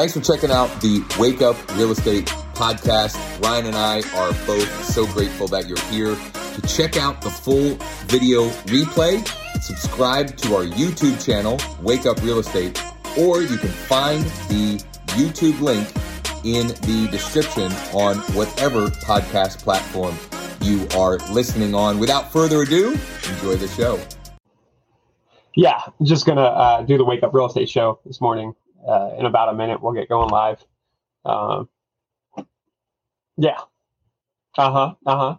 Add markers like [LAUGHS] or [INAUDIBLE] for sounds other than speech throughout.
Thanks for checking out the Wake Up Real Estate podcast. Ryan and I are both so grateful that you're here. To check out the full video replay, subscribe to our YouTube channel, Wake Up Real Estate, or you can find the YouTube link in the description on whatever podcast platform you are listening on. Without further ado, enjoy the show. Yeah, just gonna uh, do the wake up real estate show this morning. Uh, in about a minute, we'll get going live. Um, yeah. Uh huh. Uh huh.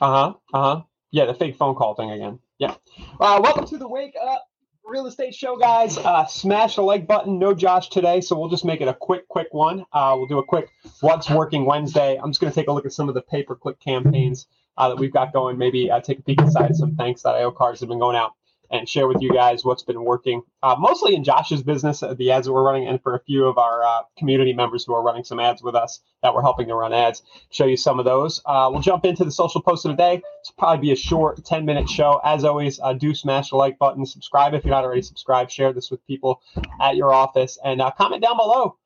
Uh huh. Uh huh. Yeah, the fake phone call thing again. Yeah. Uh, welcome to the wake up real estate show, guys. Uh, smash the like button. No Josh today, so we'll just make it a quick, quick one. Uh, we'll do a quick what's working Wednesday. I'm just going to take a look at some of the pay per click campaigns uh, that we've got going. Maybe uh, take a peek inside some thanks.io cards that have been going out and share with you guys what's been working, uh, mostly in Josh's business, uh, the ads that we're running, and for a few of our uh, community members who are running some ads with us that we're helping to run ads. Show you some of those. Uh, we'll jump into the social post of the day. It's probably be a short 10 minute show. As always, uh, do smash the like button, subscribe if you're not already subscribed, share this with people at your office, and uh, comment down below.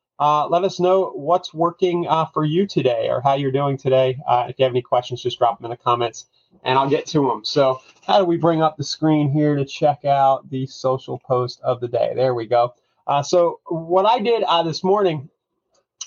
let us know what's working for you today or how you're doing today. if you have any questions, just drop them in the comments and I'll get to them. So, how do we bring up the screen here to check out the social post of the day? There we go. Uh, so, what I did uh, this morning,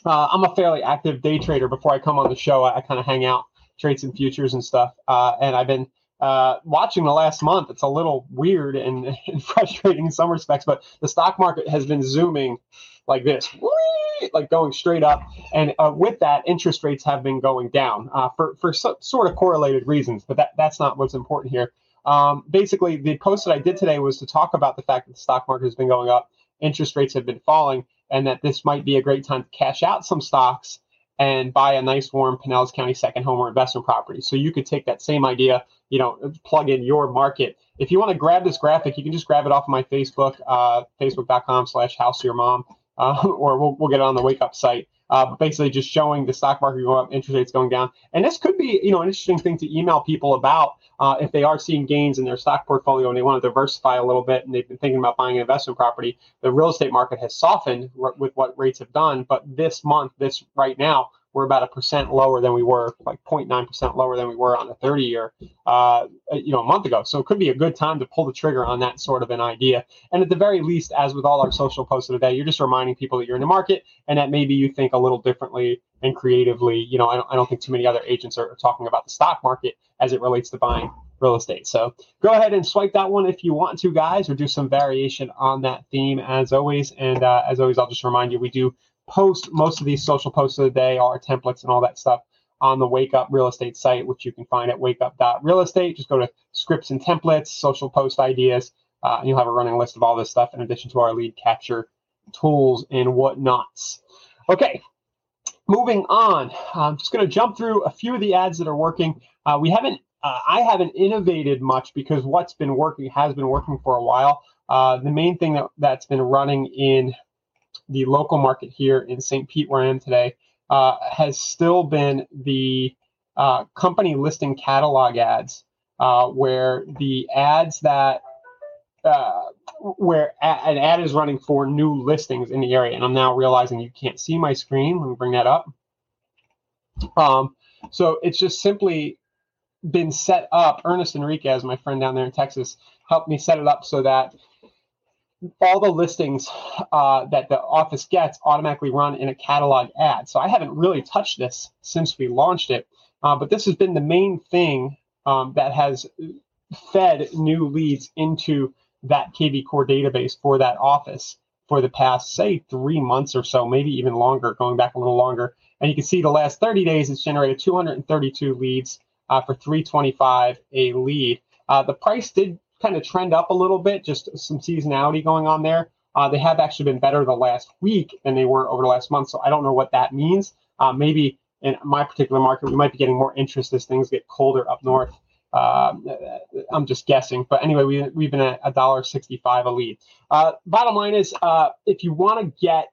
uh, I'm a fairly active day trader. Before I come on the show, I, I kind of hang out, trade some futures and stuff. Uh, and I've been uh, watching the last month. It's a little weird and, [LAUGHS] and frustrating in some respects, but the stock market has been zooming like this. Whee! Like going straight up. And uh, with that, interest rates have been going down uh, for for so, sort of correlated reasons. But that that's not what's important here. Um, basically, the post that I did today was to talk about the fact that the stock market has been going up, interest rates have been falling, and that this might be a great time to cash out some stocks and buy a nice warm Pinellas County second home or investment property. So you could take that same idea, you know, plug in your market. If you want to grab this graphic, you can just grab it off of my Facebook, uh, facebook.com slash house your mom uh, [LAUGHS] or we'll, we'll get it on the wake up site. Uh, basically, just showing the stock market going up, interest rates going down, and this could be, you know, an interesting thing to email people about uh, if they are seeing gains in their stock portfolio and they want to diversify a little bit, and they've been thinking about buying an investment property. The real estate market has softened r- with what rates have done, but this month, this right now, we're about a percent lower than we were, like 0.9% lower than we were on the 30 year, uh, you know, a month ago. So it could be a good time to pull the trigger on that sort of an idea. And at the very least, as with all our social posts of the day, you're just reminding people that you're in the market and that maybe you think a little differently and creatively. You know, I don't, I don't think too many other agents are talking about the stock market as it relates to buying real estate. So go ahead and swipe that one if you want to, guys, or do some variation on that theme as always. And uh, as always, I'll just remind you we do post most of these social posts of the day, all our templates and all that stuff on the Wake Up Real Estate site, which you can find at wakeup.realestate. Just go to scripts and templates, social post ideas, uh, and you'll have a running list of all this stuff in addition to our lead capture tools and whatnots. Okay, moving on. I'm just going to jump through a few of the ads that are working. Uh, we haven't, uh, I haven't innovated much because what's been working has been working for a while. Uh, the main thing that, that's been running in the local market here in St. Pete, where I am today, uh, has still been the uh, company listing catalog ads, uh, where the ads that uh, where a- an ad is running for new listings in the area, and I'm now realizing you can't see my screen. Let me bring that up. Um, so it's just simply been set up. Ernest Enriquez, my friend down there in Texas, helped me set it up so that all the listings uh, that the office gets automatically run in a catalog ad. So I haven't really touched this since we launched it, uh, but this has been the main thing um, that has fed new leads into that KV Core database for that office for the past, say, three months or so, maybe even longer, going back a little longer. And you can see the last 30 days, it's generated 232 leads uh, for 325 a lead. Uh, the price did kind of trend up a little bit, just some seasonality going on there. Uh, they have actually been better the last week than they were over the last month. So I don't know what that means. Uh, maybe in my particular market, we might be getting more interest as things get colder up north. Uh, I'm just guessing, but anyway, we, we've been at a dollar sixty-five a lead. Uh, bottom line is, uh, if you want to get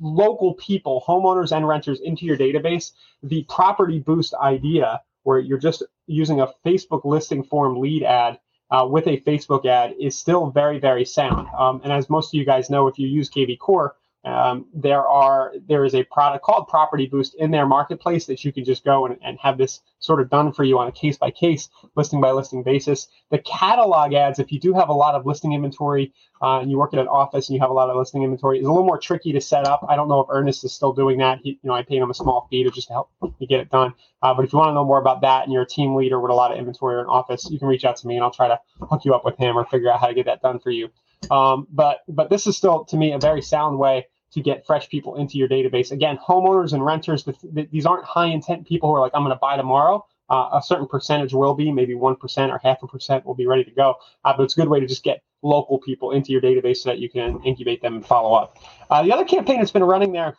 local people, homeowners and renters into your database, the property boost idea, where you're just using a Facebook listing form lead ad uh, with a Facebook ad is still very, very sound. Um, and as most of you guys know, if you use KV Core, Um, there are there is a product called Property Boost in their marketplace that you can just go and, and have this sort of done for you on a case by case, listing by listing basis. The catalog ads, if you do have a lot of listing inventory uh, and you work at an office and you have a lot of listing inventory, is a little more tricky to set up. I don't know if Ernest is still doing that. He, you know, I paid him a small fee to just help me get it done. Uh, but if you want to know more about that and you're a team leader with a lot of inventory or an office, you can reach out to me and I'll try to hook you up with him or figure out how to get that done for you. Um, but but this is still to me a very sound way to get fresh people into your database. Again, homeowners and renters, the, the, these aren't high intent people who are like, I'm going to buy tomorrow. Uh, a certain percentage will be, maybe 1% or half a percent will be ready to go. Uh, but it's a good way to just get local people into your database so that you can incubate them and follow up. Uh, the other campaign that's been running there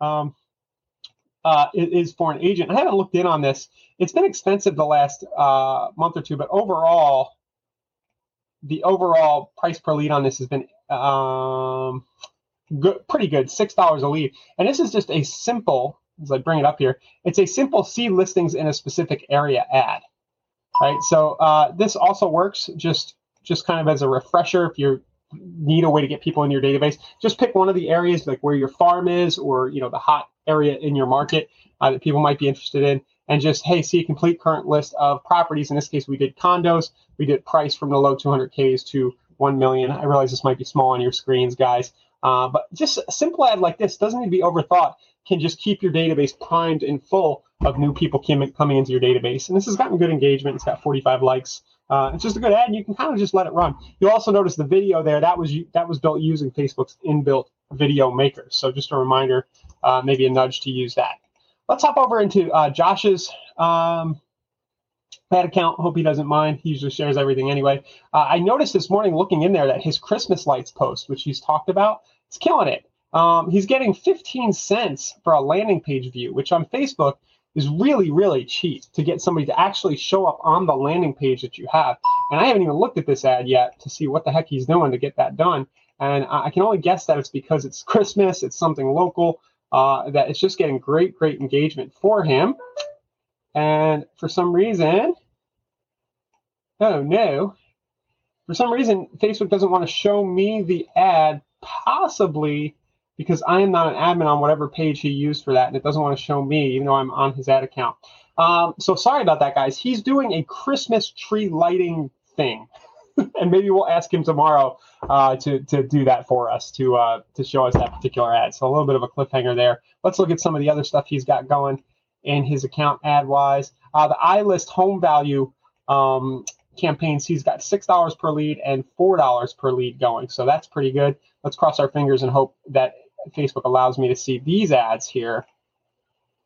um, uh, is for an agent. I haven't looked in on this. It's been expensive the last uh, month or two, but overall, the overall price per lead on this has been um, good, pretty good, six dollars a lead. And this is just a simple, as I bring it up here, it's a simple see listings in a specific area ad. Right. So uh, this also works just just kind of as a refresher if you need a way to get people in your database. Just pick one of the areas like where your farm is, or you know the hot area in your market uh, that people might be interested in, and just hey, see a complete current list of properties. In this case, we did condos. We did price from the low 200ks to 1 million. I realize this might be small on your screens, guys, uh, but just a simple ad like this doesn't need to be overthought. Can just keep your database primed and full of new people coming into your database. And this has gotten good engagement. It's got 45 likes. Uh, it's just a good ad, and you can kind of just let it run. You'll also notice the video there. That was that was built using Facebook's inbuilt video maker. So just a reminder, uh, maybe a nudge to use that. Let's hop over into uh, Josh's um, ad account. Hope he doesn't mind. He usually shares everything anyway. Uh, I noticed this morning looking in there that his Christmas lights post, which he's talked about, it's killing it. Um, he's getting 15 cents for a landing page view, which on Facebook is really, really cheap to get somebody to actually show up on the landing page that you have. And I haven't even looked at this ad yet to see what the heck he's doing to get that done. And I can only guess that it's because it's [LAUGHS] Christmas, it's something local, uh, that it's just getting great, great engagement for him. And for some reason, oh no, for some reason, Facebook doesn't want to show me the ad, possibly because I am not an admin on whatever page he used for that, and it doesn't want to show me, even though I'm on his ad account. Um, so sorry about that, guys. He's doing a Christmas tree lighting thing, [LAUGHS] and maybe we'll ask him tomorrow uh, to to do that for us to uh, to show us that particular ad. So a little bit of a cliffhanger there. Let's look at some of the other stuff he's got going in his account ad wise. Uh, the iList home value um, campaigns, he's got six dollars per lead and four dollars per lead going. So that's pretty good. Let's cross our fingers and hope that Facebook allows me to see these ads here.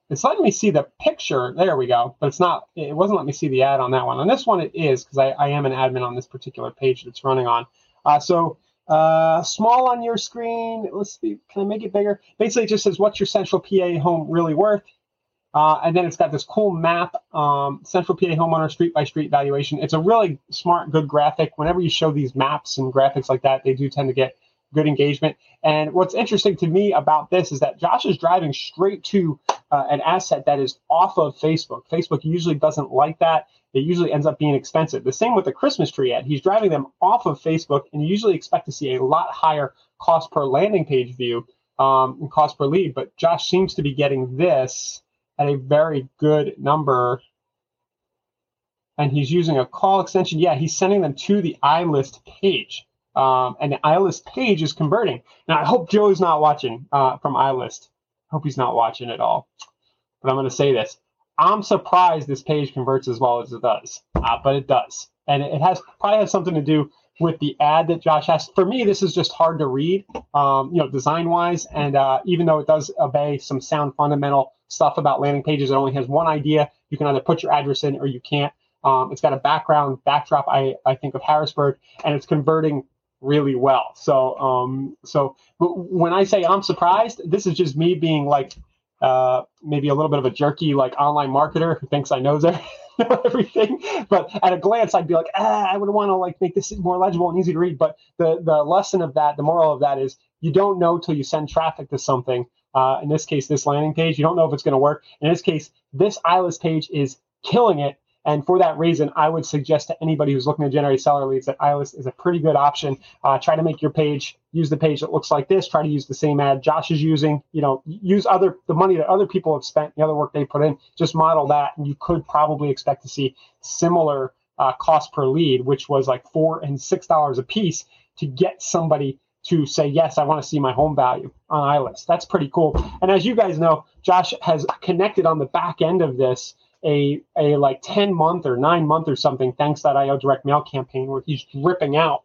It's letting me see the picture. There we go. But it's not, it wasn't letting me see the ad on that one. On this one, it is because I, I, am an admin on this particular page that's running on. Uh, so uh, small on your screen. Let's see, can I make it bigger? Basically, it just says, what's your central PA home really worth? Uh, and then it's got this cool map, um, Central PA homeowner street by street valuation. It's a really smart, good graphic. Whenever you show these maps and graphics like that, they do tend to get good engagement. And what's interesting to me about this is that Josh is driving straight to uh, an asset that is off of Facebook. Facebook usually doesn't like that. It usually ends up being expensive. The same with the Christmas tree ad. He's driving them off of Facebook, and you usually expect to see a lot higher cost per landing page view um, and cost per lead. But Josh seems to be getting this at a very good number. And he's using a call extension. Yeah, he's sending them to the iList page. Um, and the iList page is converting. Now, I hope Joe's not watching uh, from iList. Hope he's not watching at all. But I'm going to say this. I'm surprised this page converts as well as it does, uh, but it does. And it has probably has something to do with the ad that Josh has. For me, this is just hard to read, um, you know, design wise. And uh, even though it does obey some sound fundamental stuff about landing pages, it only has one idea. You can either put your address in or you can't. Um, it's got a background backdrop, I, I think, of Harrisburg, and it's converting really well. So, um, so when I say I'm surprised, this is just me being like uh, maybe a little bit of a jerky like online marketer who thinks I knows [LAUGHS] everything. But at a glance, I'd be like, ah, I would want to like make this more legible and easy to read. But the the lesson of that, the moral of that is you don't know till you send traffic to something. Uh, in this case, this landing page, you don't know if it's going to work. In this case, this iList page is killing it And for that reason, I would suggest to anybody who's looking to generate seller leads that iList is a pretty good option. Uh, try to make your page, use the page that looks like this. Try to use the same ad Josh is using. You know, use other the money that other people have spent, the other work they put in. Just model that, and you could probably expect to see similar uh, cost per lead, which was like four and six dollars a piece to get somebody to say, yes, I want to see my home value on iList. That's pretty cool. And as you guys know, Josh has connected on the back end of this a, a like 10 month or nine month or something thanks.io direct mail campaign where he's ripping out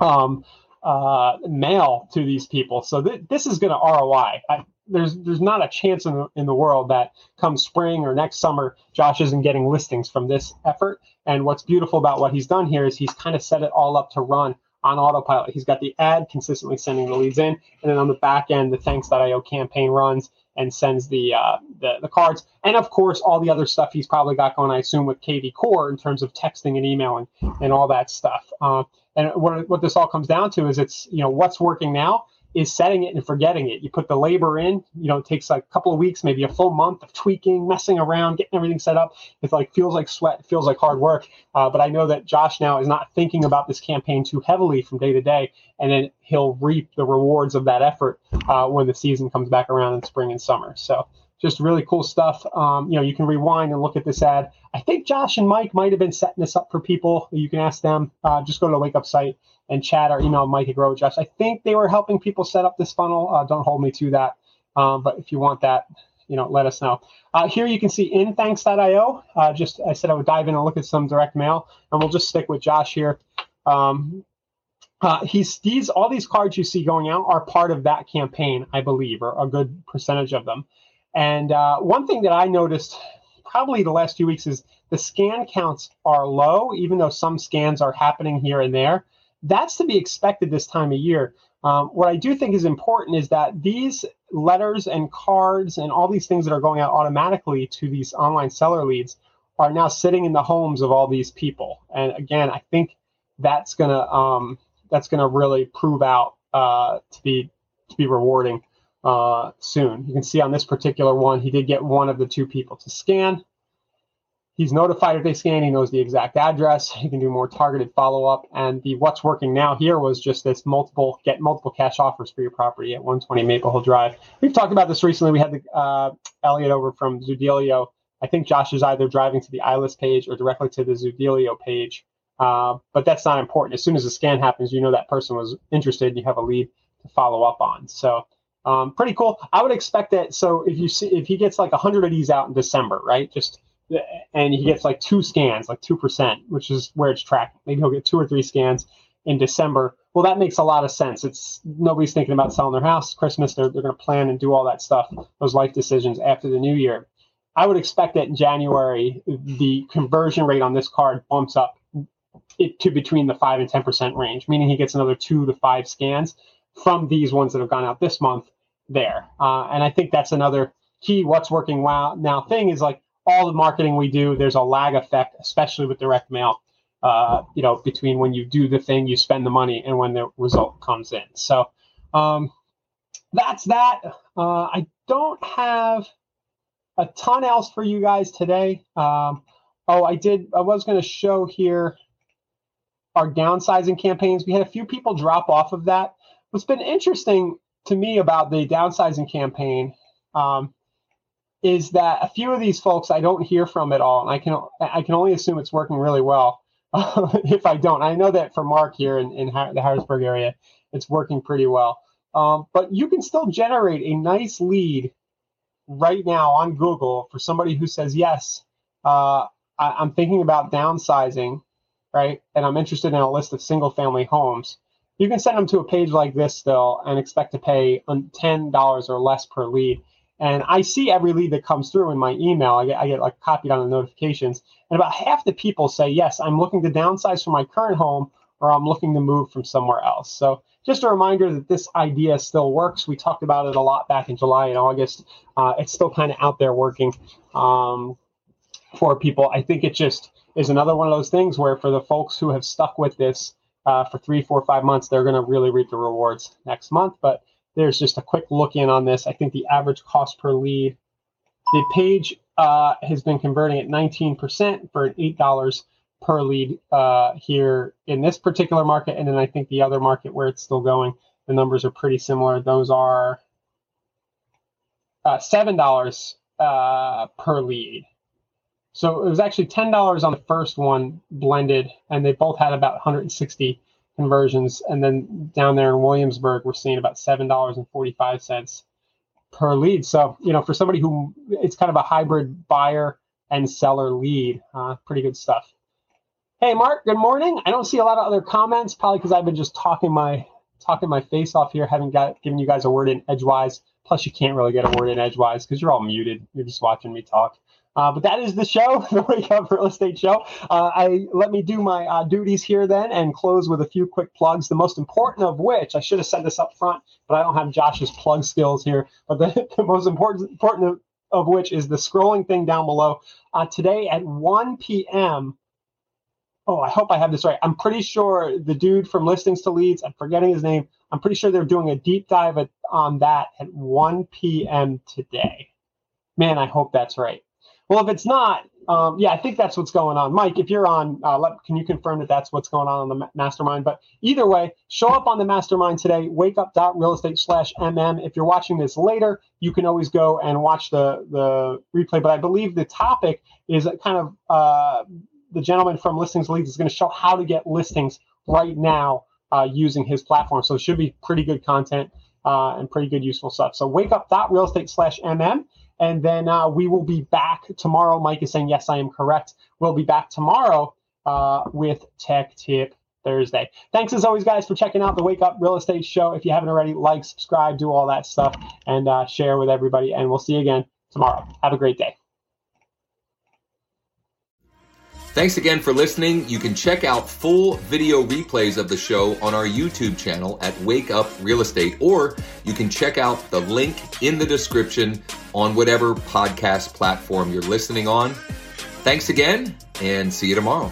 um, uh, mail to these people. So th- this is going to ROI. I, there's there's not a chance in the, in the world that come spring or next summer Josh isn't getting listings from this effort. And what's beautiful about what he's done here is he's kind of set it all up to run on autopilot. He's got the ad consistently sending the leads in, and then on the back end, the Thanks.io campaign runs and sends the, uh, the the cards, and of course all the other stuff he's probably got going. I assume with KV Core in terms of texting and emailing and all that stuff. Uh, and what what this all comes down to is it's you know what's working now is setting it and forgetting it. You put the labor in, you know, it takes like a couple of weeks, maybe a full month of tweaking, messing around, getting everything set up. It like feels like sweat, feels like hard work. Uh, but I know that Josh now is not thinking about this campaign too heavily from day to day, and then he'll reap the rewards of that effort uh, when the season comes back around in spring and summer. So just really cool stuff. Um, you know, you can rewind and look at this ad. I think Josh and Mike might have been setting this up for people. You can ask them. Uh, just go to the Wake Up site and chat or email Mike at Grow Josh. I think they were helping people set up this funnel. Uh, don't hold me to that. Um, but if you want that, you know, let us know. Uh, here you can see in thanks.io. Uh, just I said I would dive in and look at some direct mail, and we'll just stick with Josh here. Um, uh, he's these all these cards you see going out are part of that campaign, I believe, or a good percentage of them. And uh, one thing that I noticed probably the last few weeks is the scan counts are low, even though some scans are happening here and there. That's to be expected this time of year. Um, what I do think is important is that these letters and cards and all these things that are going out automatically to these online seller leads are now sitting in the homes of all these people. And again, I think that's gonna um, that's gonna really prove out uh, to be to be rewarding uh, soon. You can see on this particular one, he did get one of the two people to scan. He's notified if they scan. He knows the exact address. [LAUGHS] He can do more targeted follow up. And the what's working now here was just this multiple get multiple cash offers for your property at 120 Maple Hill Drive. We've talked about this recently. We had the uh, Elliot over from Zoodealio. I think Josh is either driving to the iList page or directly to the Zoodealio page. Uh, but that's not important. As soon as the scan happens, you know that person was interested you have a lead to follow up on. So um, pretty cool. I would expect that. So if you see if he gets like 100 of these out in December, right? Just and he gets like two scans, like 2%, which is where it's tracking. Maybe he'll get two or three scans in December. Well, that makes a lot of sense. It's nobody's thinking about selling their house Christmas. They're, they're going to plan and do all that stuff, those life decisions after the new year. I would expect that in January, the conversion rate on this card bumps up it to between the five and 10% range, meaning he gets another two to five scans from these ones that have gone out this month there. Uh, and I think that's another key what's working well now thing is like all the marketing we do, there's a lag effect, especially with direct mail. Uh, you know, between when you do the thing, you spend the money, and when the result comes in. So um, that's that. Uh, I don't have a ton else for you guys today. Um, oh, I did. I was going to show here our downsizing campaigns. We had a few people drop off of that. What's been interesting to me about the downsizing campaign um, is that a few of these folks I don't hear from at all, and I can I can only assume it's working really well. [LAUGHS] if I don't, I know that for Mark here in, in the Harrisburg area, it's working pretty well. Um, but you can still generate a nice lead right now on Google for somebody who says yes. Uh, I, am thinking about downsizing, right? And I'm interested in a list of single family homes. You can send them to a page like this still and expect to pay $10 or less per lead. And I see every lead that comes through in my email. I get, I get like copied on the notifications. And about half the people say, yes, I'm looking to downsize from my current home or I'm looking to move from somewhere else. So just a reminder that this idea still works. We talked about it a lot back in July and August. Uh, it's still kind of out there working um, for people. I think it just is another one of those things where for the folks who have stuck with this uh, for three, four, five months, they're going to really reap the rewards next month. But there's just a quick look in on this. I think the average cost per lead, the page uh, has been converting at 19% for $8 per lead uh, here in this particular market. And then I think the other market where it's still going, the numbers are pretty similar. Those are uh, $7 uh, per lead. So it was actually $10 on the first one blended, and they both had about 160 conversions. And then down there in Williamsburg, we're seeing about $7.45 per lead. So, you know, for somebody who it's kind of a hybrid buyer and seller lead, uh, pretty good stuff. Hey, Mark. Good morning. I don't see a lot of other comments, probably because I've been just talking my talking my face off here. Haven't got given you guys a word in edgewise. Plus, you can't really get a word in edgewise because you're all muted. You're just watching me talk. Uh, but that is the show, [LAUGHS] the Wake Up Real Estate Show. Uh, I let me do my uh, duties here then and close with a few quick plugs. The most important of which I should have said this up front, but I don't have Josh's plug skills here. But the, [LAUGHS] the most important important of, which is the scrolling thing down below. Uh, today at 1 p.m. Oh, I hope I have this right. I'm pretty sure the dude from Listings to Leads, I'm forgetting his name. I'm pretty sure they're doing a deep dive at, on that at 1 p.m. today. Man, I hope that's right. Well, if it's not, um, yeah, I think that's what's going on. Mike, if you're on, uh, let, can you confirm that that's what's going on on the mastermind? But either way, show up on the mastermind today, wakeup.realestate slash MM. If you're watching this later, you can always go and watch the, the replay. But I believe the topic is kind of uh, the gentleman from Listings Leads is going to show how to get listings right now uh, using his platform. So it should be pretty good content uh, and pretty good useful stuff. So wakeup.realestate slash MM. And then uh, we will be back tomorrow. Mike is saying, yes, I am correct. We'll be back tomorrow uh, with Tech Tip Thursday. Thanks as always, guys, for checking out the Wake Up Real Estate Show. If you haven't already, like, subscribe, do all that stuff, and uh, share with everybody. And we'll see you again tomorrow. Have a great day. Thanks again for listening. You can check out full video replays of the show on our YouTube channel at Wake Up Real Estate, or you can check out the link in the description on whatever podcast platform you're listening on. Thanks again, and see you tomorrow.